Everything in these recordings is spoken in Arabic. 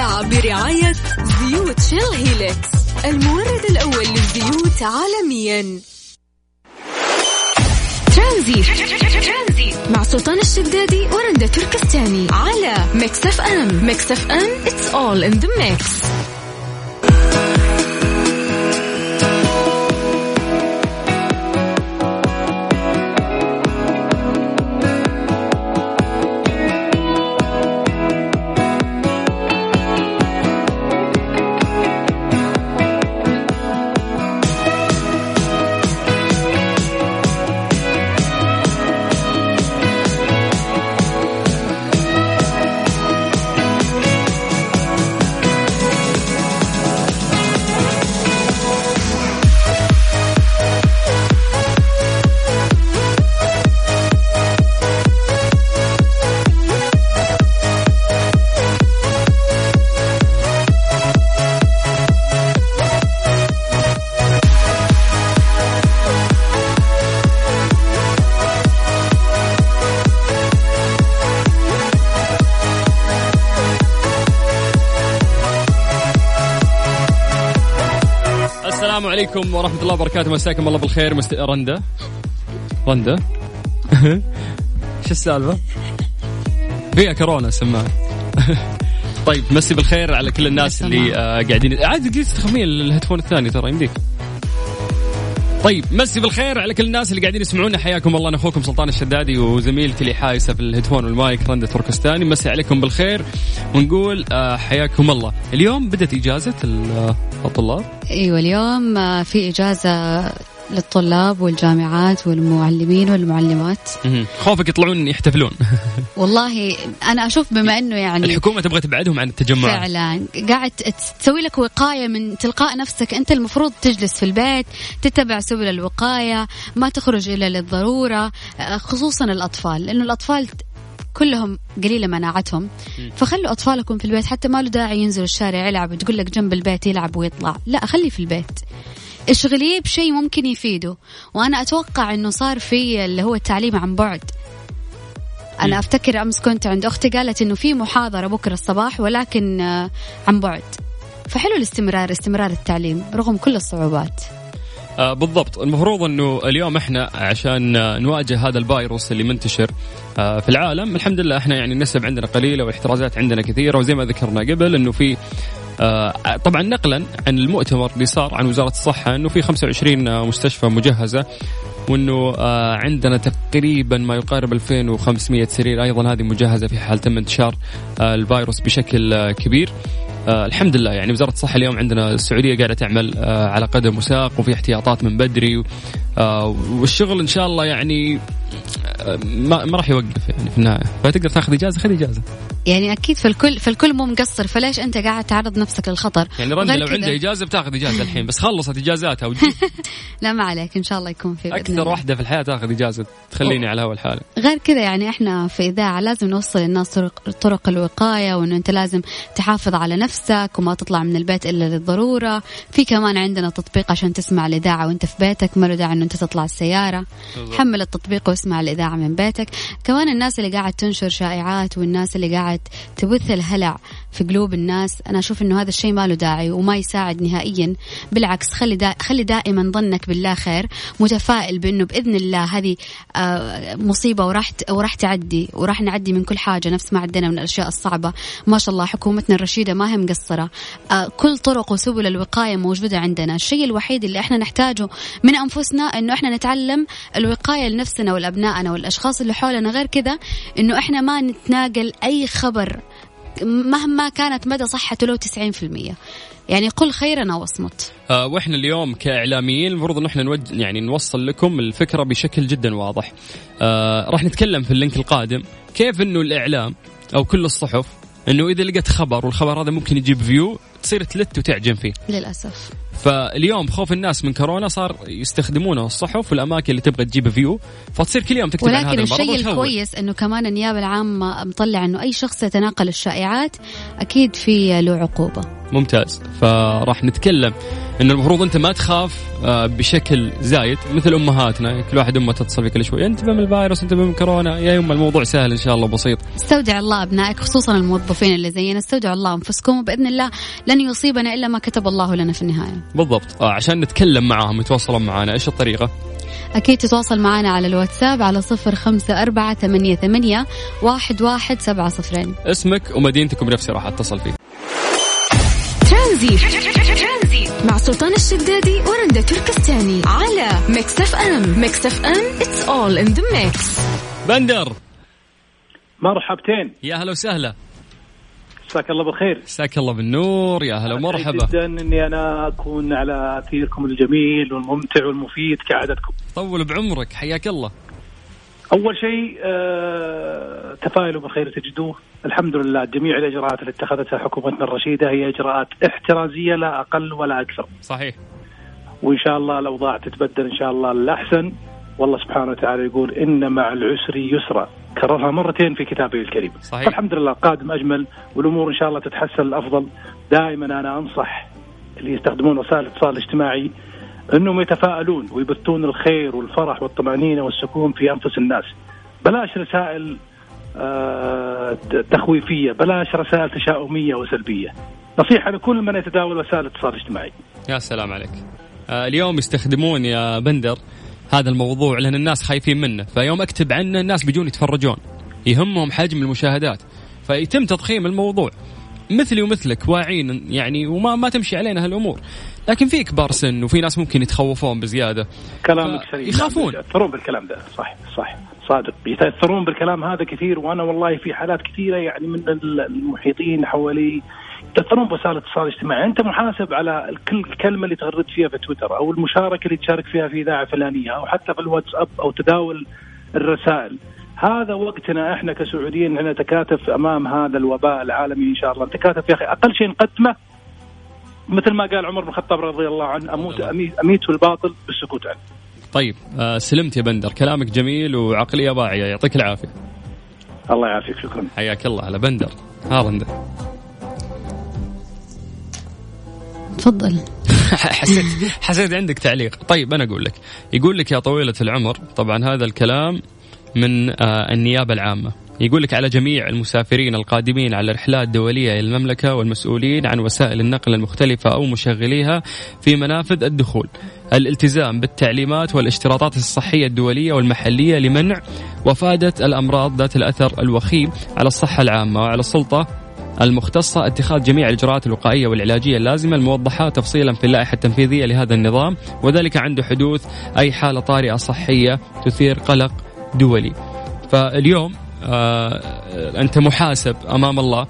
برعاية زيوت شيل هيلكس المورد الأول للزيوت عالميا. ترانزيت. مع سلطان الشدادي ورندا تركستاني على Mix FM. Mix FM it's all in the mix. عليكم ورحمة الله وبركاته. مساكم الله بالخير مست... رندا. رندا. شو السالفة؟ فيها كورونا سماها. طيب مسي بالخير على كل الناس اللي آه قاعدين. عادي تستخدمين ال headphone الثاني ترى يمديك. طيب مسي بالخير على كل الناس اللي قاعدين يسمعونا. حياكم الله أنا أخوكم سلطان الشدادي وزميلتي اللي حايسة في ال headphone وال mic رندا تركستاني. مسي عليكم بالخير ونقول آه حياكم الله. اليوم بدت إجازة آه، الطلاب؟ أيوه اليوم آه، في إجازة للطلاب والجامعات والمعلمين والمعلمات. خوفك يطلعون يحتفلون. والله أنا أشوف بما إنه يعني الحكومة تبغى تبعدهم عن التجمع فعلا. قاعد تسوي لك وقاية من تلقاء نفسك. أنت المفروض تجلس في البيت تتبع سبل الوقاية ما تخرج إلا للضرورة خصوصا الأطفال لأنه الأطفال كلهم قليلة مناعتهم. فخلوا أطفالكم في البيت. حتى ما له داعي ينزلوا الشارع يلعب وتقول لك جنب البيت يلعب ويطلع. لا خليه في البيت. اشغليه بشيء ممكن يفيده. وأنا أتوقع إنه صار في اللي هو التعليم عن بعد. أنا أفتكر أمس كنت عند أختي قالت إنه في محاضرة بكرة الصباح ولكن آه، عن بعد. فحلو الاستمرار استمرار التعليم رغم كل الصعوبات. آه بالضبط. المفروض إنه اليوم إحنا عشان نواجه هذا الفيروس اللي منتشر آه في العالم الحمد لله إحنا يعني النسب عندنا قليلة والاحترازات عندنا كثيرة وزي ما ذكرنا قبل إنه في آه، طبعا نقلا عن المؤتمر اللي صار عن وزارة الصحة إنه في 25 مستشفى مجهزة وإنه آه، عندنا تقريبا ما يقارب 2500 سرير أيضا هذه مجهزة في حال تم انتشار آه، الفيروس بشكل كبير. آه الحمد لله يعني وزارة الصحة اليوم عندنا السعودية قاعدة تعمل آه على قدم وساق وفي احتياطات من بدري آه والشغل إن شاء الله يعني آه ما, ما راح يوقف يعني في النهاية. فتقدر تاخذ إجازة خذ إجازة. يعني أكيد فالكل فالكل مو مقصر. فليش أنت قاعد تعرض نفسك للخطر؟ يعني رندا لو عندها إجازة بتاخذ إجازة الحين بس خلصت إجازاتها وجي. لا ما عليك إن شاء الله يكون في أكثر واحدة في الحياة تاخذ إجازة تخليني على هوا الحاله غير كذا يعني إحنا في إذاعة لازم نوصل للناس طرق, طرق الوقاية وإنه أنت لازم تحافظ على نفسك وما تطلع من البيت إلا للضرورة. في كمان عندنا تطبيق عشان تسمع الإذاعة وأنت في بيتك ما له داعي إنه أنت تطلع السيارة. حمل التطبيق واسمع الإذاعة من بيتك. كمان الناس اللي قاعد تنشر شائعات والناس اللي قاعد تبث الهلع. في قلوب الناس. أنا أشوف إنه هذا الشيء ما له داعي وما يساعد نهائيا. بالعكس خلي دا خلي دائما ظنك بالله خير متفائل بإنه بإذن الله هذه آه مصيبة وراح وراح تعدي وراح نعدي من كل حاجة نفس ما عدينا من الأشياء الصعبة. ما شاء الله حكومتنا الرشيدة ما هي مقصرة. آه كل طرق وسبل الوقاية موجودة عندنا. الشيء الوحيد اللي إحنا نحتاجه من أنفسنا إنه إحنا نتعلم الوقاية لنفسنا ولأبنائنا والأشخاص اللي حولنا. غير كذا إنه إحنا ما نتناقل أي خبر مهما كانت مدى صحته لو 90% يعني قل خيرا أو أصمت. آه وإحنا اليوم كإعلاميين المفروض إن إحنا نوج يعني نوصل لكم الفكرة بشكل جدا واضح. آه راح نتكلم في ال link القادم كيف إنه الإعلام أو كل الصحف إنه إذا لقت خبر والخبر هذا ممكن يجيب view تصير تلت وتعجن فيه. للأسف. فاليوم خوف الناس من كورونا صار يستخدمونه الصحف والأماكن اللي تبغى تجيب view فتصير كل يوم تكتب ولكن عن هذا الشيء الكويس إنه كمان النيابة العامة مطلع إنه أي شخص يتناقل الشائعات أكيد في له عقوبة ممتاز فراح نتكلم انه المفروض أنت ما تخاف آه، بشكل زايد مثل أمهاتنا كل واحد أمه تتصل في كل شوي انتبه من الفيروس انتبه من كورونا يا يما الموضوع سهل إن شاء الله بسيط. استودع الله أبنائك خصوصا الموظفين اللي زينا استودعوا الله أنفسكم وبإذن الله لن يصيبنا إلا ما كتب الله لنا في النهاية. بالضبط. آه عشان نتكلم معاهم يتواصلون معنا إيش الطريقة؟ أكيد تتواصل معنا على الواتساب على صفر خمسة أربعة ثمانية, ثمانية واحد, واحد سبعة صفرين. اسمك ومدينتك وبنفسي راح أتصل فيه ترانزي مع سلطان الشدادي ورندا تركستاني على Mix FM Mix FM it's all in the mix. بندر. مرحبتين. يا هلا وسهلا. مساك الله بالخير. مساك الله بالنور. يا هلا ومرحبا. جدا إني أنا أكون على أثيركم الجميل والممتع والمفيد كعادتكم. طول بعمرك حياك الله. أول شيء آه تفائلوا بالخير تجدوه. الحمد لله جميع الإجراءات اللي اتخذتها حكومتنا الرشيدة هي إجراءات احترازية لا أقل ولا أكثر. صحيح. وإن شاء الله الأوضاع تتبدل إن شاء الله للأحسن. والله سبحانه وتعالى يقول ان مع العسر يسرا كررها مرتين في كتابه الكريم. صحيح. فالحمد لله قادم أجمل والأمور إن شاء الله تتحسن الافضل دائما أنا أنصح اللي يستخدمون وسائل الاتصال الاجتماعي إنهم يتفائلون ويبثون الخير والفرح والطمأنينة والسكون في أنفس الناس. بلاش رسائل تخويفية بلاش رسائل تشاؤمية وسلبية. نصيحة لكل من يتداول وسائل الاتصال الاجتماعي. يا سلام عليك. آه اليوم يستخدمون يا بندر هذا الموضوع لأن الناس خايفين منه فيوم أكتب عنه الناس بيجون يتفرجون يهمهم حجم المشاهدات فيتم تضخيم الموضوع. مثلي ومثلك واعين يعني وما ما تمشي علينا هالأمور. لكن في كبار سن وفي ناس ممكن يتخوفون بزيادة. كلامك سليم. يخافون. يتاثرون بالكلام ده. صح صح. صادق. يتأثرون بالكلام هذا كثير وأنا والله في حالات كثيرة يعني من المحيطين حوالي يتأثرون بوسائل الاتصال الاجتماعي، أنت محاسب على كل كلمة اللي تغرد فيها في تويتر أو المشاركة اللي تشارك فيها في إذاعة فلانية أو حتى في الواتساب أو تداول الرسائل. هذا وقتنا إحنا كسعوديين ان نتكاتف أمام هذا الوباء العالمي إن شاء الله، نتكاتف يا أخي. أقل شيء نقدمه مثل ما قال عمر بن الخطاب رضي الله عنه أموت أميت الباطل بالسكوت عنه. طيب آه سلمت يا بندر كلامك جميل وعقليه واعيه يعطيك العافية. الله يعافيك شكرا. حياك الله على بندر هارنده. تفضل حسيت حسيت عندك تعليق طيب أنا أقول لك يقول لك يا طويلة العمر طبعا هذا الكلام من آه النيابة العامة يقول لك على جميع المسافرين القادمين على رحلات دولية إلى المملكة والمسؤولين عن وسائل النقل المختلفة أو مشغليها في منافذ الدخول. الالتزام بالتعليمات والاشتراطات الصحية الدولية والمحلية لمنع وفادة الأمراض ذات الأثر الوخيم على الصحة العامة وعلى السلطة المختصة. اتخاذ جميع الإجراءات الوقائية والعلاجية اللازمة الموضحة تفصيلا في اللائحة التنفيذية لهذا النظام وذلك عند حدوث أي حالة طارئة صحية تثير قلق دولي. فاليوم أنت محاسب أمام الله.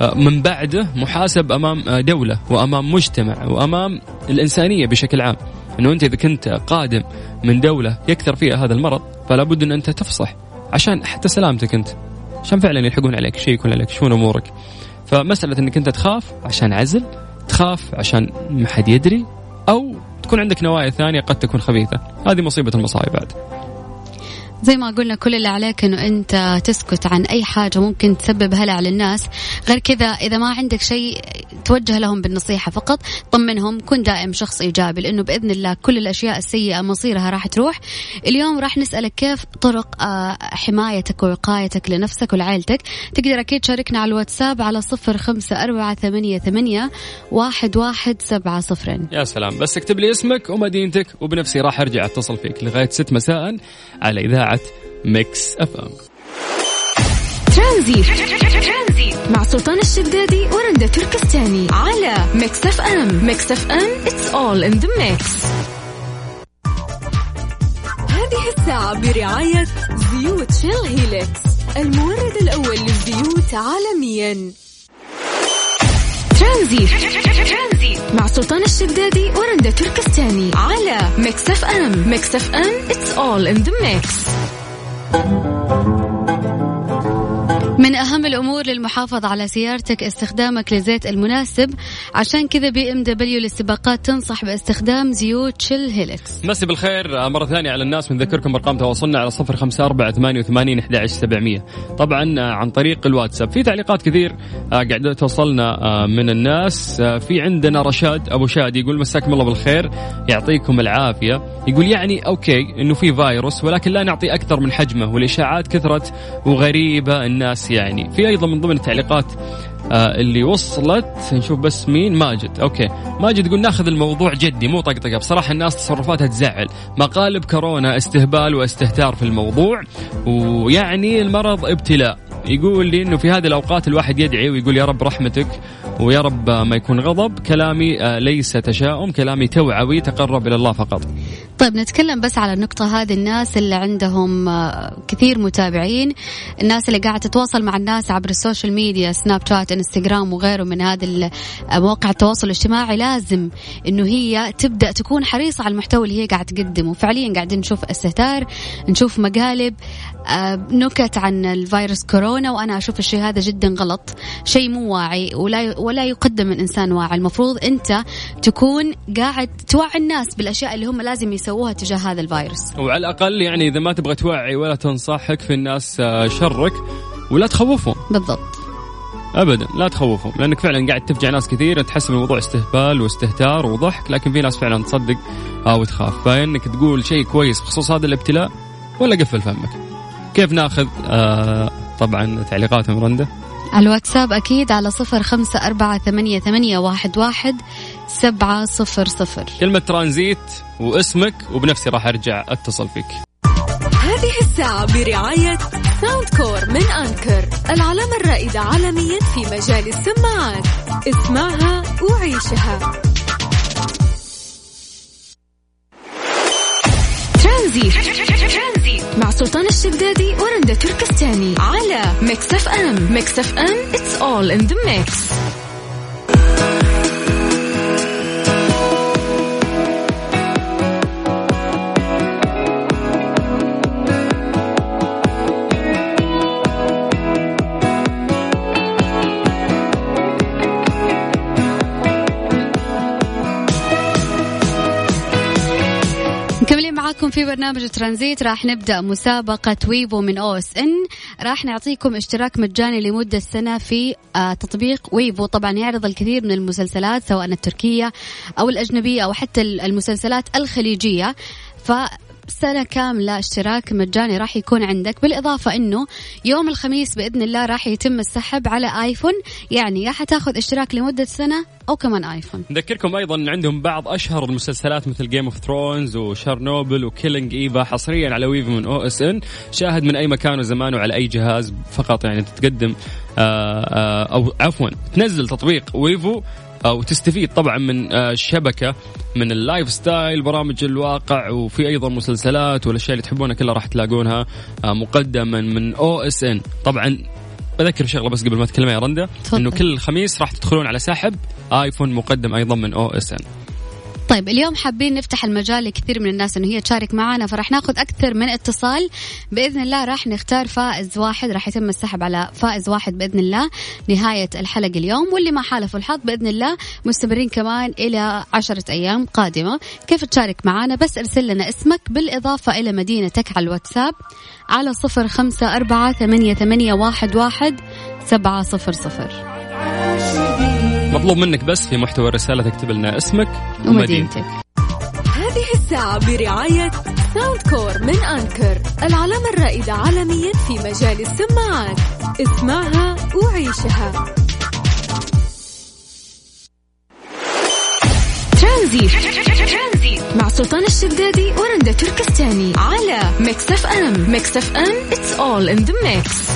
آه من بعده محاسب أمام آه دولة وأمام مجتمع وأمام الإنسانية بشكل عام. أنه أنت إذا كنت قادم من دولة يكثر فيها هذا المرض فلا بد أن أنت تفصح عشان حتى سلامتك أنت. عشان فعلا يلحقون عليك شيء يكون عليك شلون أمورك. فمسألة إنك أنت تخاف عشان عزل تخاف عشان ما حد يدري أو تكون عندك نوايا ثانية قد تكون خبيثة. هذه مصيبة المصايب بعد. زي ما قلنا كل اللي عليك إنه أنت تسكت عن أي حاجة ممكن تسبب هلع للناس. غير كذا إذا ما عندك شيء توجه لهم بالنصيحة فقط طمنهم كن دائم شخص إيجابي لأنه بإذن الله كل الأشياء السيئة مصيرها راح تروح. اليوم راح نسألك كيف طرق آه، حمايتك ووقايتك لنفسك ولعائلتك. تقدر أكيد تشاركنا على الواتساب على صفر خمسة أربعة ثمانية ثمانية واحد واحد سبعة صفرين يا سلام. بس اكتب لي اسمك ومدينتك وبنفسي راح أرجع أتصل فيك لغاية ست مساء على إذاعة Mix FM ترانزي مع سلطان الشدادي ورندا تركستاني على Mix FM Mix FM it's all in the mix. هذه الساعة برعاية زيوت Shell Helix المورد الأول للزيوت عالميا. ترانزي مع سلطان الشدادي ورندا تركستاني على Mix FM Mix FM it's all in the mix. من أهم الأمور للمحافظة على سيارتك استخدامك لزيت المناسب. عشان كذا BMW للسباقات تنصح باستخدام زيوت Shell Helix مسي بالخير. مرة ثانية على الناس بنذكركم أرقام تواصلنا على صفر خمسة أربعة ثمانية وثمانين سبعمية. طبعا عن طريق الواتساب. في تعليقات كثير آه، قاعدة توصلنا آه، من الناس. آه، في عندنا رشاد أبو شاد يقول مساكم الله بالخير يعطيكم العافية. يقول يعني okay إنه في فيروس ولكن لا نعطي أكثر من حجمه والإشاعات كثرت وغريبة. الناس يعني في أيضا من ضمن التعليقات آه اللي وصلت نشوف بس مين ماجد. أوكي. ماجد يقول ناخذ الموضوع جدي مو طقطقة. بصراحة الناس تصرفاتها تزعل. مقالب كورونا استهبال واستهتار في الموضوع ويعني المرض ابتلاء. يقول لي إنه في هذه الأوقات الواحد يدعي ويقول يا رب رحمتك ويا رب ما يكون غضب. كلامي آه، ليس تشاؤم كلامي توعوي تقرب إلى الله فقط. طيب نتكلم بس على النقطة هذه. الناس اللي عندهم آه، كثير متابعين الناس اللي قاعدة تتواصل مع الناس عبر ال social media سناب شات إنستغرام وغيره من هذه آه، مواقع التواصل الاجتماعي لازم إنه هي تبدأ تكون حريصة على المحتوى اللي هي قاعدة تقدمه. فعليا قاعدين نشوف استهتار نشوف مقالب نكت عن الفيروس كورونا وأنا أشوف الشيء هذا جدا غلط. شيء مو واعي ولا ولا يقدم من إنسان واعي. المفروض أنت تكون قاعد توعي الناس بالأشياء اللي هم لازم يسووها تجاه هذا الفيروس. وعلى الأقل يعني إذا ما تبغى توعي ولا تنصحك في الناس آه، شرك ولا تخوفهم. بالضبط. ابدا لا تخوفهم لأنك فعلا قاعد تفجع ناس كثير تحس الموضوع استهبال واستهتار وضحك لكن في ناس فعلا تصدق أو تخاف فإنك تقول شيء كويس بخصوص هذا الابتلاء ولا قفل فمك. كيف ناخذ آه طبعا تعليقاتهم رنده الواتساب أكيد على صفر خمسة أربعة ثمانية, ثمانية واحد, واحد سبعة صفر صفر. كلمة ترانزيت واسمك وبنفسي راح أرجع أتصل فيك. هذه الساعة برعاية Soundcore من Anker العلامة الرائدة عالميا في مجال السماعات. اسمعها وعيشها. ترانزيت. مع سلطان الشدادي ورندا تركستاني على Mix FM Mix FM it's all in the mix. في برنامج ترانزيت راح نبدأ مسابقة Wavo من OSN. راح نعطيكم اشتراك مجاني لمدة سنة في آه، تطبيق Wavo طبعا يعرض الكثير من المسلسلات سواء التركية أو الأجنبية أو حتى المسلسلات الخليجية. ف سنة كاملة اشتراك مجاني راح يكون عندك بالإضافة أنه يوم الخميس بإذن الله راح يتم السحب على آيفون يعني يا حتاخذ اشتراك لمدة سنة أو كمان آيفون. نذكركم أيضا عندهم بعض أشهر المسلسلات مثل Game of Thrones و Chernobyl و Killing Eve حصريا على Wavo من OSN شاهد من أي مكان وزمان وعلى أي جهاز فقط يعني تتقدم آآ آه، آآ آه، أو عفوا تنزل تطبيق Wavo وتستفيد طبعا من الشبكة آه، من ال lifestyle برامج الواقع وفي أيضا مسلسلات والأشياء اللي تحبونها كلها راح تلاقونها آه، مقدما من OSN طبعا بذكر شغلة بس قبل ما اتكلم يا رندا إنه كل خميس راح تدخلون على سحب آيفون مقدم أيضا من أو اس ان طيب اليوم حابين نفتح المجال لكثير من الناس إنه هي تشارك معنا فراح ناخذ أكثر من اتصال. بإذن الله راح نختار فائز واحد راح يتم السحب على فائز واحد بإذن الله نهاية الحلقة اليوم. واللي ما حالفوا الحظ بإذن الله مستمرين كمان إلى عشرة أيام قادمة. كيف تشارك معنا بس ارسل لنا اسمك بالإضافة إلى مدينتك على الواتساب على صفر خمسة أربعة ثمانية, ثمانية واحد, واحد سبعة صفر صفر. مطلوب منك بس في محتوى الرسالة تكتب لنا اسمك ومدينتك. هذه الساعة برعاية Soundcore من Anker العلامة الرائدة عالميا في مجال السماعات. اسمعها وعيشها. ترانزيت. مع سلطان الشدادي ورندا تركستاني على Mix FM Mix FM it's all in the mix.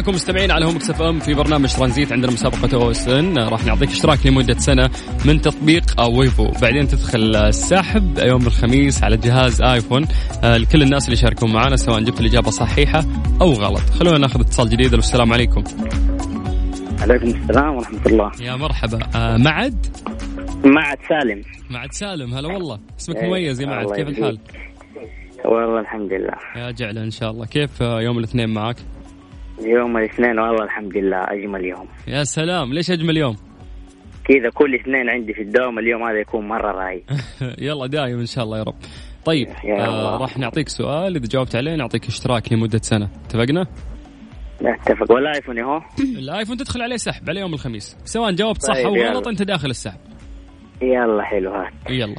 معكم مستمعين على Mix FM في برنامج ترانزيت عندنا مسابقة OSN راح نعطيك اشتراك لمدة سنة من تطبيق Wavo. بعدين تدخل السحب يوم الخميس على جهاز آيفون. آه، لكل الناس اللي يشاركون معنا سواء جبت الإجابة صحيحة أو غلط. خلونا ناخذ اتصال جديد. والسلام عليكم. عليكم السلام ورحمة الله. يا مرحبا. آه معد؟ معد سالم. معد سالم. هلا والله. اسمك إيه، مميز يا معد. كيف الحال؟ والله الحمد لله. يا جعل إن شاء الله. كيف آه، يوم الاثنين معك؟ يوم الاثنين والله الحمد لله أجمل يوم. يا سلام ليش أجمل يوم؟ كذا كل اثنين عندي في الدوام اليوم هذا يكون مرة رايق. يلا دايم إن شاء الله يا رب. طيب يا آه. راح نعطيك سؤال إذا جاوبت عليه نعطيك اشتراك لمدة سنة. اتفقنا؟ نتفق. ولا ايفون اهو الايفون تدخل عليه سحب على يوم الخميس. سواء جاوبت صح طيب، أو. غلط أنت داخل السحب. يلا حلو هات يلا.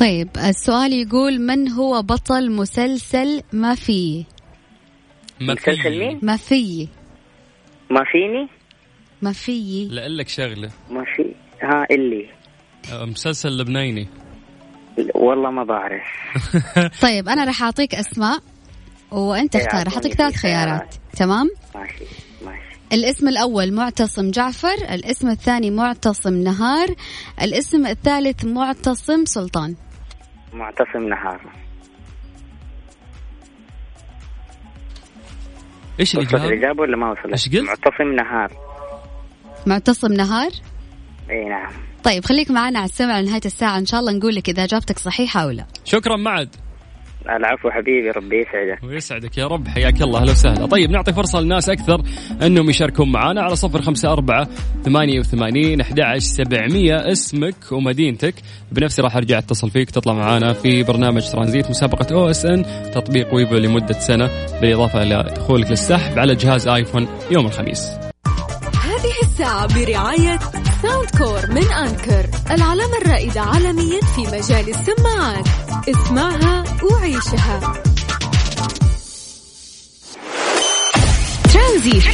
طيب السؤال يقول من هو بطل مسلسل ما في ما مسلسل في مين؟ ما في ما فيني ما في لا لك شغلة. ما في ها اللي. مسلسل لبناني. والله ما بعرف. طيب أنا راح أعطيك أسماء وأنت إيه، اختار. راح أعطيك ثلاث خيارات. تمام؟ ماشي ماشي. الاسم الأول معتصم جعفر الاسم الثاني معتصم نهار الاسم الثالث معتصم سلطان. معتصم نهار. إيش وصلت الإجابة؟ ولا ما وصلت؟ إيش قلت؟ معتصم نهار معتصم نهار إي نعم طيب خليك معنا على السمع لنهاية الساعة إن شاء الله نقول لك إذا إجابتك صحيحة أو لا شكرا معد العفو حبيبي ربي يسعدك. ويسعدك يا رب. حياك الله أهلا وسهلا. طيب نعطي فرصة للناس أكثر أنهم يشاركون معنا على صفر خمسة أربعة ثمانية وثمانين أحد سبعمية. اسمك ومدينتك. بنفسي راح أرجع أتصل فيك تطلع معنا في برنامج ترانزيت مسابقة OSN تطبيق Wavo لمدة سنة بالإضافة إلى دخولك للسحب على جهاز آيفون يوم الخميس. هذه الساعة برعاية Soundcore من Anker العلامة الرائدة عالميا في مجال السماعات. اسمعها وعيشها. ترانزيت.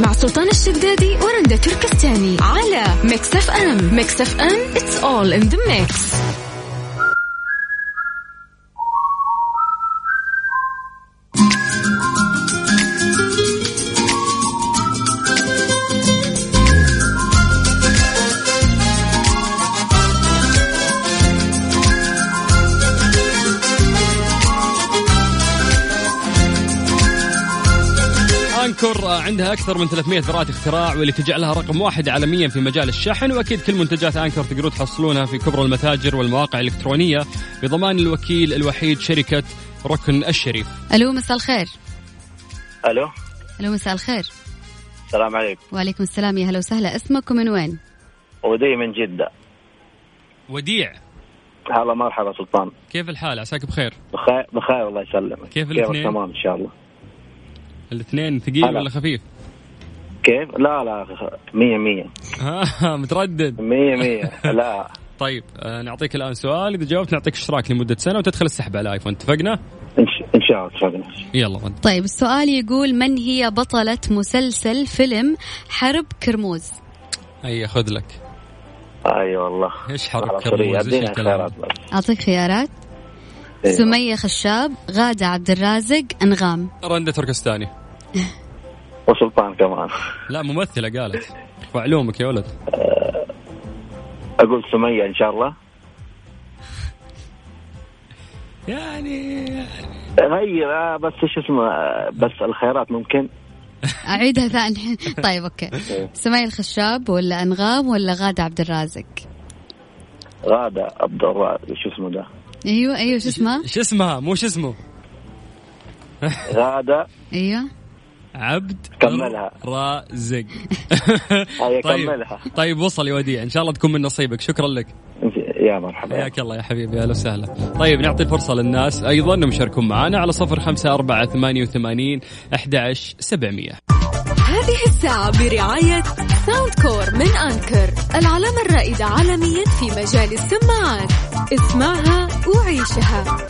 مع سلطان الشدادي ورندا تركستاني على Mix FM. Mix FM it's all in the mix. انكر آه، عندها أكثر من 300 براءة اختراع واللي تجعلها رقم واحد عالميا في مجال الشحن وأكيد كل منتجات أنكر تقدرون تحصلونها في كبرى المتاجر والمواقع الإلكترونية بضمان الوكيل الوحيد شركة ركن الشريف. ألو مساء الخير. ألو. ألو مساء الخير. السلام عليكم. وعليكم السلام يا هلا وسهلا. اسمك ومن وين؟ ودي من جدة. وديع. هلا مرحبا سلطان. كيف الحال؟ عساك بخير؟ بخير بخير الله يسلمك. كيف الاثنين؟ تمام إن شاء الله. الاثنين ثقيل. ولا خفيف؟ كيف؟ لا لا مية مية. ها متردد. مية مية. لا. طيب آه، نعطيك الآن سؤال. إذا جاوبت نعطيك اشتراك لمدة سنة وتدخل السحب على الايفون اتفقنا؟ إن شاء الله اتفقنا. يلا ود. طيب السؤال يقول من هي بطلة مسلسل فيلم حرب كرموز؟ هيا خذ لك. أي والله. إيش حرب كرموز؟ إيش الكلام؟ خيارات بس. أعطيك خيارات. إيه. سمية خشاب غادة عبد الرازق أنغام. رندا تركستاني. وسلطان كمان. لا ممثلة قالت. وعلومك يا ولد؟ أقول سمية إن شاء الله. يعني آه، بس إيش اسمه بس الخيارات ممكن. أعيدها ثاني طيب أوكي. سمية الخشاب ولا أنغام ولا غادة عبد الرازق؟ غادة عبد الله شو اسمه ده؟ أيوة أيوة شو اسمها شو اسمها؟ مو شو اسمه؟ غادة. أيوة. عبد كملها. رازق طيب كملها. طيب وصل يا وديع. إن شاء الله تكون من نصيبك. شكرا لك. يا مرحبا. حياك الله يا حبيبي. أهلا وسهلا. طيب نعطي الفرصه للناس أيضا إنهم يشاركون معنا على صفر خمسة أربعة ثمانية وثمانين أحد سبعمية. هذه الساعة برعاية Soundcore من Anker العلامة الرائدة عالميا في مجال السماعات. اسمعها وعيشها.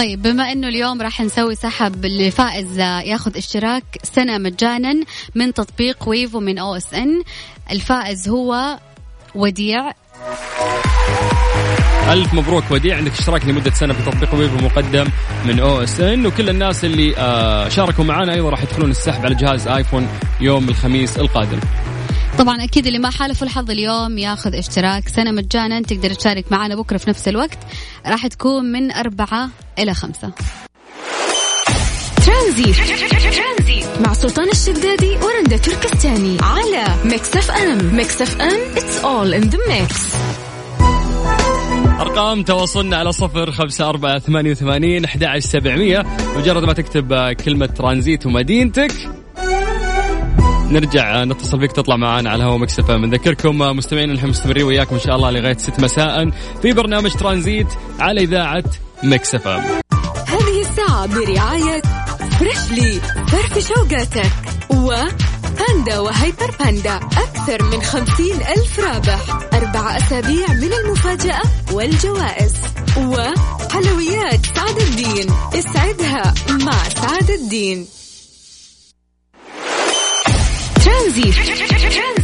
طيب بما إنه اليوم راح نسوي سحب لفائز ياخذ اشتراك سنة مجانا من تطبيق Wavo من OSN الفائز هو وديع. ألف مبروك وديع عندك اشتراك لمدة سنة في تطبيق Wavo مقدم من OSN وكل الناس اللي آه شاركوا معنا أيضا راح يدخلون السحب على جهاز آيفون يوم الخميس القادم. طبعا أكيد اللي ما حالفوا الحظ اليوم ياخذ اشتراك سنة مجانا تقدر تشارك معنا بكرة في نفس الوقت. راح تكون من أربعة إلى خمسة. ترانزيت. مع سلطان الشدادي ورندا تركستاني على Mix FM. Mix FM it's all in the mix. أرقام تواصلنا على صفر خمسة أربعة ثمانية وثمانين أحد سبعمية. مجرد ما تكتب كلمة ترانزيت ومدينتك. نرجع نتصل فيك تطلع معنا على هوا Mix FM نذكركم مستمعين نحن مستمرين وياكم إن شاء الله لغاية ست مساء في برنامج ترانزيت على إذاعة مكسفة هذه الساعة برعاية فريشلي فرف شوقاتك و باندا وهيبر باندا. أكثر من خمسين ألف رابح. أربع أسابيع من المفاجأة والجوائز. وحلويات سعد الدين. اسعدها مع سعد الدين. ترانزيت.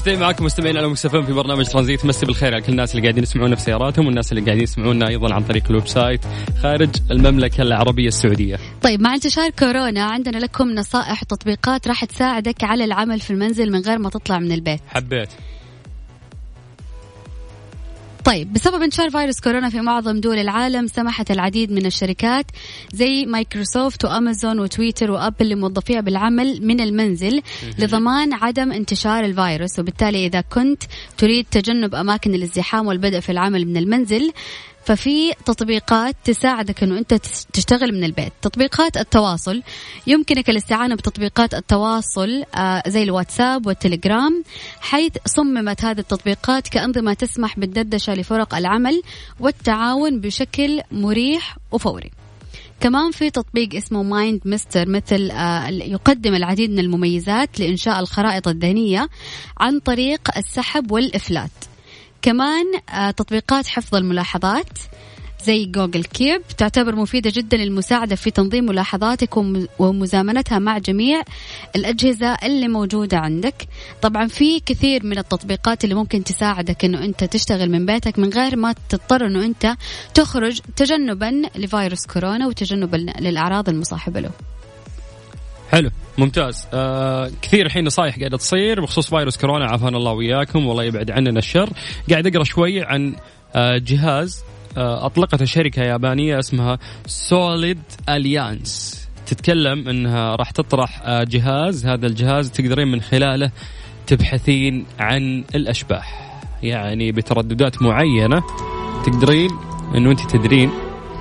مستمعين معكم مستمعين على Mix FM في برنامج ترانزيت مسي بالخير على كل الناس اللي قاعدين يسمعونا في سياراتهم والناس اللي قاعدين يسمعونا أيضا عن طريق ال website خارج المملكة العربية السعودية. طيب مع انتشار كورونا عندنا لكم نصائح وتطبيقات راح تساعدك على العمل في المنزل من غير ما تطلع من البيت. حبيت. طيب بسبب انتشار فيروس كورونا في معظم دول العالم سمحت العديد من الشركات زي مايكروسوفت وأمازون وتويتر وأبل لموظفيها بالعمل من المنزل لضمان عدم انتشار الفيروس. وبالتالي إذا كنت تريد تجنب أماكن الازدحام والبدء في العمل من المنزل ففي تطبيقات تساعدك إنه أنت تشتغل من البيت. تطبيقات التواصل. يمكنك الاستعانة بتطبيقات التواصل آه، زي الواتساب والتليجرام حيث صممت هذه التطبيقات كأنظمة تسمح بالدردشة لفرق العمل والتعاون بشكل مريح وفوري. كمان في تطبيق اسمه MindMaster مثل آه، يقدم العديد من المميزات لإنشاء الخرائط الذهنية عن طريق السحب والإفلات. كمان آه، تطبيقات حفظ الملاحظات زي Google Keep تعتبر مفيدة جدا للمساعدة في تنظيم ملاحظاتك ومزامنتها مع جميع الأجهزة اللي موجودة عندك. طبعا في كثير من التطبيقات اللي ممكن تساعدك أنه أنت تشتغل من بيتك من غير ما تضطر أنه أنت تخرج تجنبا لفيروس كورونا وتجنبا للأعراض المصاحبة له. حلو ممتاز. آه كثير الحين نصايح قاعدة تصير بخصوص فيروس كورونا عافانا الله وياكم والله يبعد عننا الشر. قاعد أقرأ شوي عن آه جهاز آه اطلقته شركة يابانية اسمها سوليد أليانس. تتكلم إنها راح تطرح آه جهاز هذا الجهاز تقدرين من خلاله تبحثين عن الأشباح. يعني بترددات معينة تقدرين إنه أنت تدرين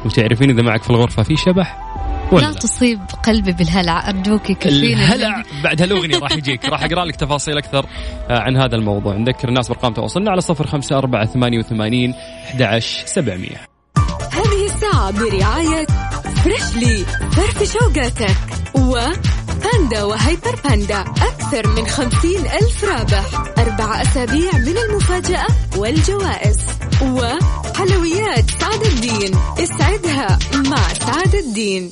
وتعرفين إذا معك في الغرفة في شبح. ولا. لا تصيب قلبي بالهلع أرجوك كفيني. الهلع بعد هالأغنية راح يجيك؟ راح أقرأ لك تفاصيل أكثر آه، عن هذا الموضوع. نذكر الناس بأرقام تواصلنا على صفر خمسة أربعة ثمانية وثمانين أحد سبعمية. هذه الساعة برعاية فريشلي فرف شوقاتك و باندا وهيبر باندا أكثر من خمسين ألف رابح أربع أسابيع من المفاجأة والجوائز. وحلويات سعد الدين اسعدها مع سعد الدين.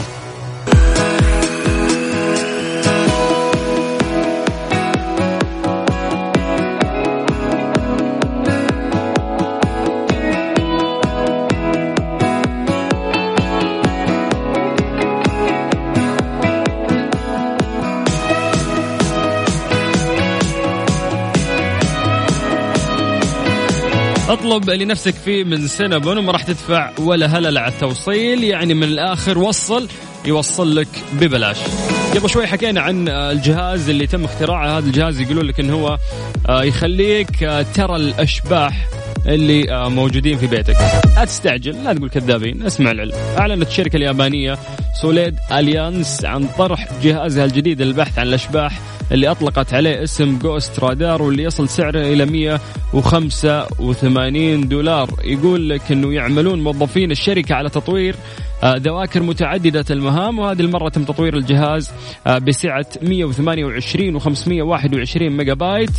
اطلب اللي نفسك فيه من سينابون وما راح تدفع ولا هلل على التوصيل. يعني من الآخر وصل يوصل لك ببلاش. قبل شوي حكينا عن الجهاز اللي تم اختراعه. هذا الجهاز يقولون لك انه هو آه، يخليك آه، ترى الأشباح اللي آه، موجودين في بيتك. لا تستعجل لا تقول كذابين اسمع العلم. أعلنت الشركة اليابانية Solid Alliance عن طرح جهازها الجديد للبحث عن الأشباح اللي أطلقت عليه اسم Ghost Radar واللي يصل سعره إلى 185 دولار يقول لك إنه يعملون موظفين الشركة على تطوير آه، ذواكر متعددة المهام وهذه المرة تم تطوير الجهاز آه، بسعة 128 و521 ميجا بايت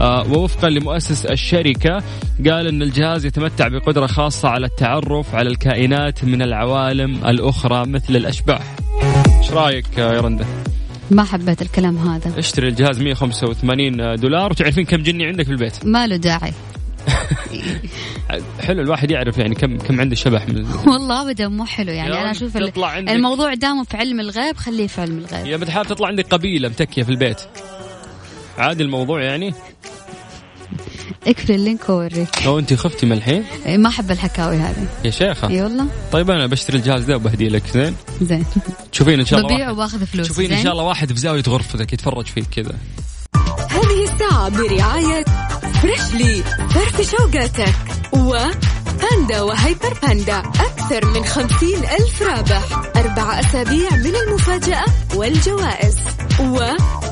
ووفقا لمؤسس الشركة قال أن الجهاز يتمتع بقدرة خاصة على التعرف على الكائنات من العوالم الأخرى مثل الأشباح إيش رأيك يا رنده؟ ما حبيت الكلام هذا. اشتري الجهاز 185 دولار وتعرفين كم جني عندك في البيت. ما له داعي. حلو الواحد يعرف يعني كم كم عنده شبح من والله ابدا مو حلو يعني. أنا أشوف الموضوع دامه في علم الغيب خليه في علم الغيب. يا بتحاول تطلع عندك قبيلة متكية في البيت. عادي الموضوع يعني. اقفل ال link ووريك لو أنت خفتي من الحين؟ إيه، ما أحب الحكاوي هذه. يا شيخة. اي والله. طيب أنا بشتري الجهاز ده وبهدي لك. زين. زين. تشوفين إن شاء الله ببيعه وباخذ فلوس. تشوفين إن شاء الله واحد في زاوية غرفتك يتفرج فيك كذا. هذه الساعة برعاية Freshly فرفش أوقاتك و باندا و Hyper Panda. أكثر من خمسين ألف رابح. أربع أسابيع من المفاجأة والجوائز.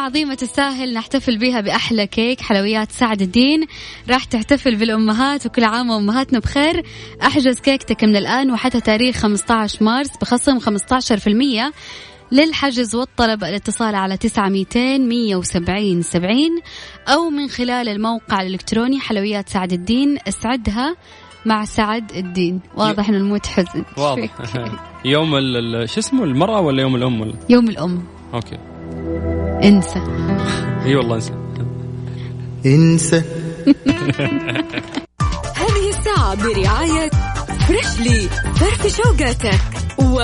عظيمة تستاهل نحتفل بها بأحلى كيك حلويات سعد الدين. راح تحتفل بالأمهات وكل عام وأمهاتنا بخير. أحجز كيكتك من الآن وحتى تاريخ 15 مارس بخصم 15% للحجز والطلب الاتصال على تسعة ميتين مية وسبعين سبعين أو من خلال الموقع الإلكتروني حلويات سعد الدين. اسعدها مع سعد الدين. واضح ان الموت حزن. واضح. يوم شو اسمه المرأة ولا يوم الأم ولا؟ يوم الأم. okay. انسى. اي والله انسى. انسى. هذه الساعة برعاية Freshly فرفش أوقاتك. و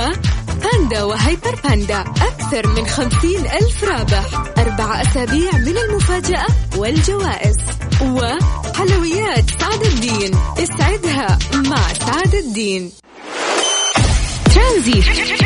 باندا و Hyper Panda. أكثر من خمسين ألف رابح. أربع أسابيع من المفاجأة والجوائز. وحلويات سعد الدين. اسعدها مع سعد الدين. ترانزيت.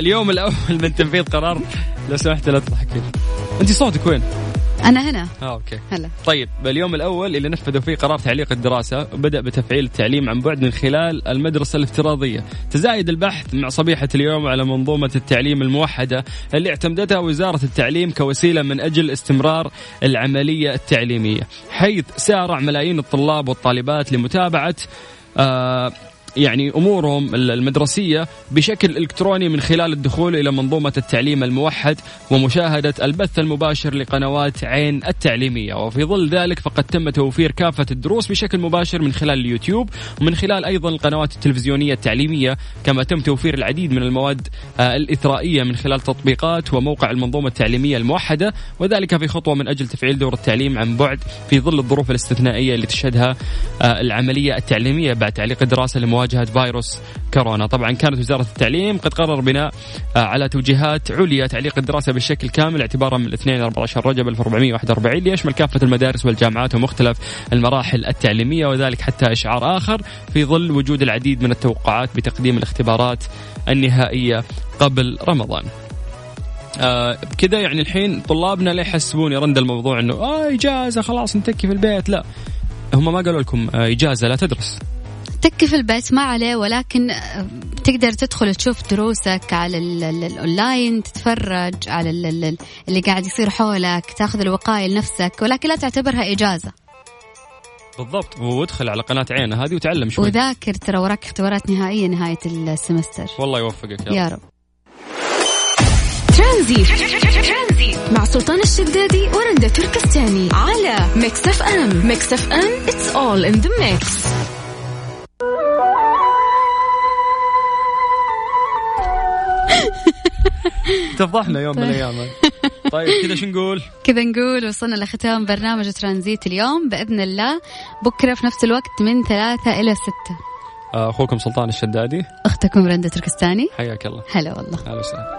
اليوم الأول من تنفيذ قرار. لو سمحت لا تضحكين أنت صوتك وين؟ أنا هنا. آه أوكي. هلا. طيب اليوم الأول اللي نفذوا فيه قرار تعليق الدراسة بدأ بتفعيل التعليم عن بعد من خلال المدرسة الافتراضية. تزايد البحث مع صبيحة اليوم على منظومة التعليم الموحدة اللي اعتمدتها وزارة التعليم كوسيلة من أجل استمرار العملية التعليمية. حيث سارع ملايين الطلاب والطالبات لمتابعة آه يعني أمورهم المدرسية بشكل إلكتروني من خلال الدخول إلى منظومة التعليم الموحد ومشاهدة البث المباشر لقنوات عين التعليمية. وفي ظل ذلك فقد تم توفير كافة الدروس بشكل مباشر من خلال اليوتيوب ومن خلال أيضا القنوات التلفزيونية التعليمية كما تم توفير العديد من المواد آه، الإثرائية من خلال تطبيقات وموقع المنظومة التعليمية الموحدة وذلك في خطوة من أجل تفعيل دور التعليم عن بعد في ظل الظروف الاستثنائية اللي تشهدها آه، العملية التعليمية بعد تعليق الدراسة لمواجهه فيروس كورونا. طبعا كانت وزارة التعليم قد قرر بناء آه، على توجيهات عليا تعليق الدراسة بشكل كامل اعتبارا من الاثنين 14 رجب 1441 ليشمل كافة المدارس والجامعات ومختلف المراحل التعليمية وذلك حتى إشعار آخر في ظل وجود العديد من التوقعات بتقديم الاختبارات النهائية قبل رمضان. آه كذا يعني الحين طلابنا لا يحسبون يا رند الموضوع إنه آه إجازة خلاص نتكي في البيت. لا هم ما قالوا لكم آه إجازة لا تدرس. تكي في البيت ما عليه ولكن آه، تقدر تدخل تشوف دروسك على الاونلاين تتفرج على اللي قاعد يصير حولك تاخذ الوقايه لنفسك ولكن لا تعتبرها إجازة. بالضبط. وادخل على قناة عين هذه وتعلم شوي. وذاكر ترى وراك اختبارات نهائية نهاية ال semester. والله يوفقك يا, يا رب. ترانزيت مع سلطان الشدادي ورندا تركستاني على Mix FM. Mix FM it's all in the mix. تفضحنا يوم من الأيام. طيب كذا شو نقول؟ كذا نقول وصلنا لختام برنامج ترانزيت اليوم. بإذن الله بكرة في نفس الوقت من ثلاثة إلى ستة. أخوكم سلطان الشدادي. أختكم رندا تركستاني. حياك الله. هلا والله. أهلا وسهلا.